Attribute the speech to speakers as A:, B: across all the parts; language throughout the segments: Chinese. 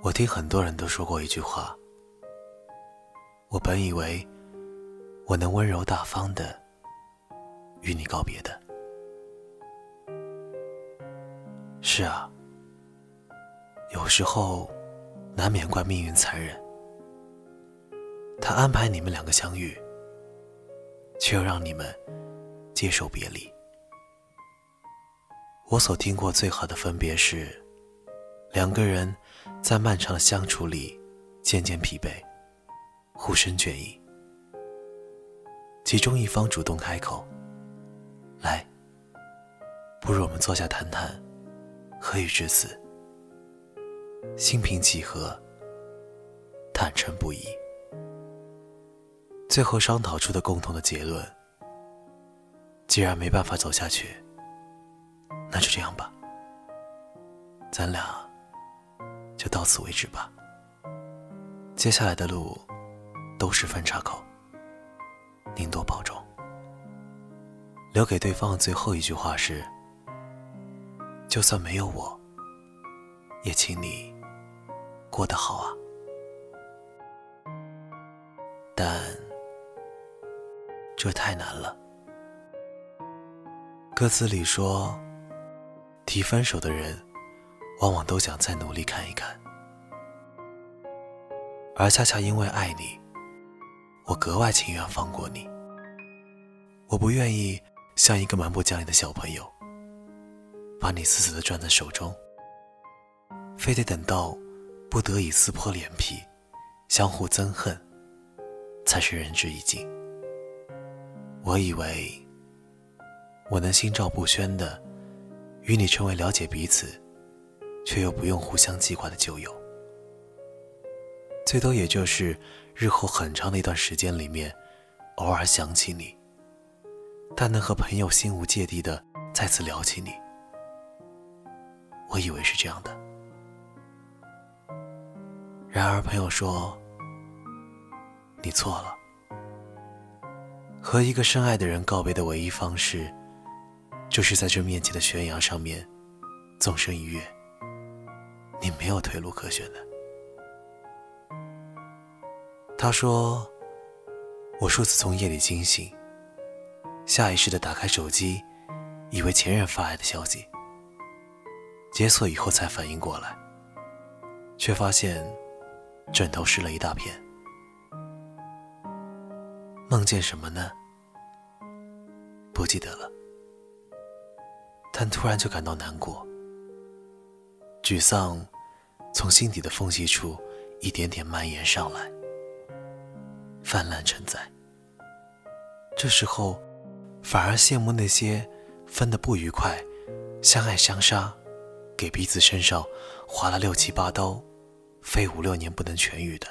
A: 我听很多人都说过一句话，我本以为我能温柔大方的与你告别的。是啊，有时候难免怪命运残忍，他安排你们两个相遇，却又让你们接受别离。我所听过最好的分别是，两个人在漫长的相处里渐渐疲惫，互生倦意。其中一方主动开口：“来，不如我们坐下谈谈，何以至此？心平气和，坦诚不已。”最后商讨出的共同的结论：既然没办法走下去。那就这样吧，咱俩就到此为止吧。接下来的路都是分岔口，您多保重。留给对方的最后一句话是：就算没有我，也请你过得好啊。但这太难了。歌词里说。提分手的人，往往都想再努力看一看，而恰恰因为爱你，我格外情愿放过你。我不愿意像一个蛮不讲理的小朋友，把你死死的攥在手中，非得等到不得已撕破脸皮，相互憎恨，才是仁至义尽。我以为我能心照不宣的。与你成为了解彼此，却又不用互相记挂的旧友，最多也就是日后很长的一段时间里面，偶尔想起你，但能和朋友心无芥蒂的再次聊起你。我以为是这样的，然而朋友说，你错了。和一个深爱的人告别的唯一方式。就是在这面前的悬崖上面，纵身一跃。你没有退路可选的。他说：“我数次从夜里惊醒，下意识的打开手机，以为前任发来的消息。解锁以后才反应过来，却发现枕头湿了一大片。梦见什么呢？不记得了。”但突然就感到难过，沮丧从心底的缝隙处一点点蔓延上来，泛滥成灾。这时候，反而羡慕那些分得不愉快、相爱相杀、给彼此身上划了六七八刀、非五六年不能痊愈的，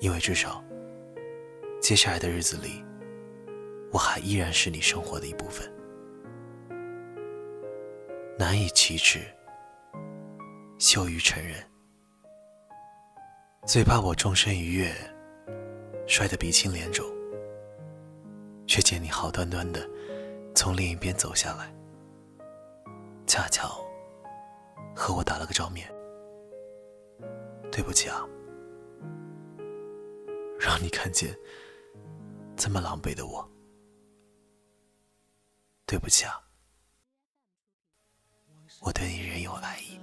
A: 因为至少，接下来的日子里，我还依然是你生活的一部分。难以启齿，羞于承认，最怕我纵身一跃，摔得鼻青脸肿，却见你好端端的从另一边走下来，恰巧和我打了个照面。对不起啊，让你看见这么狼狈的我。对不起啊。我对你仍有爱意。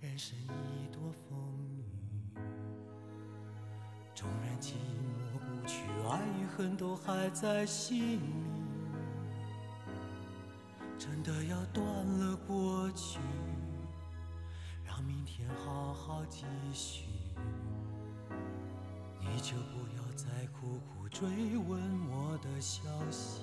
A: 人生一多风雨，纵然寂寞不去，爱与恨都还在心里。真的要断了过去，让明天好好继续。你就不要再苦苦追问我的消息。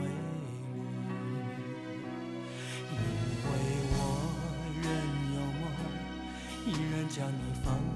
A: 为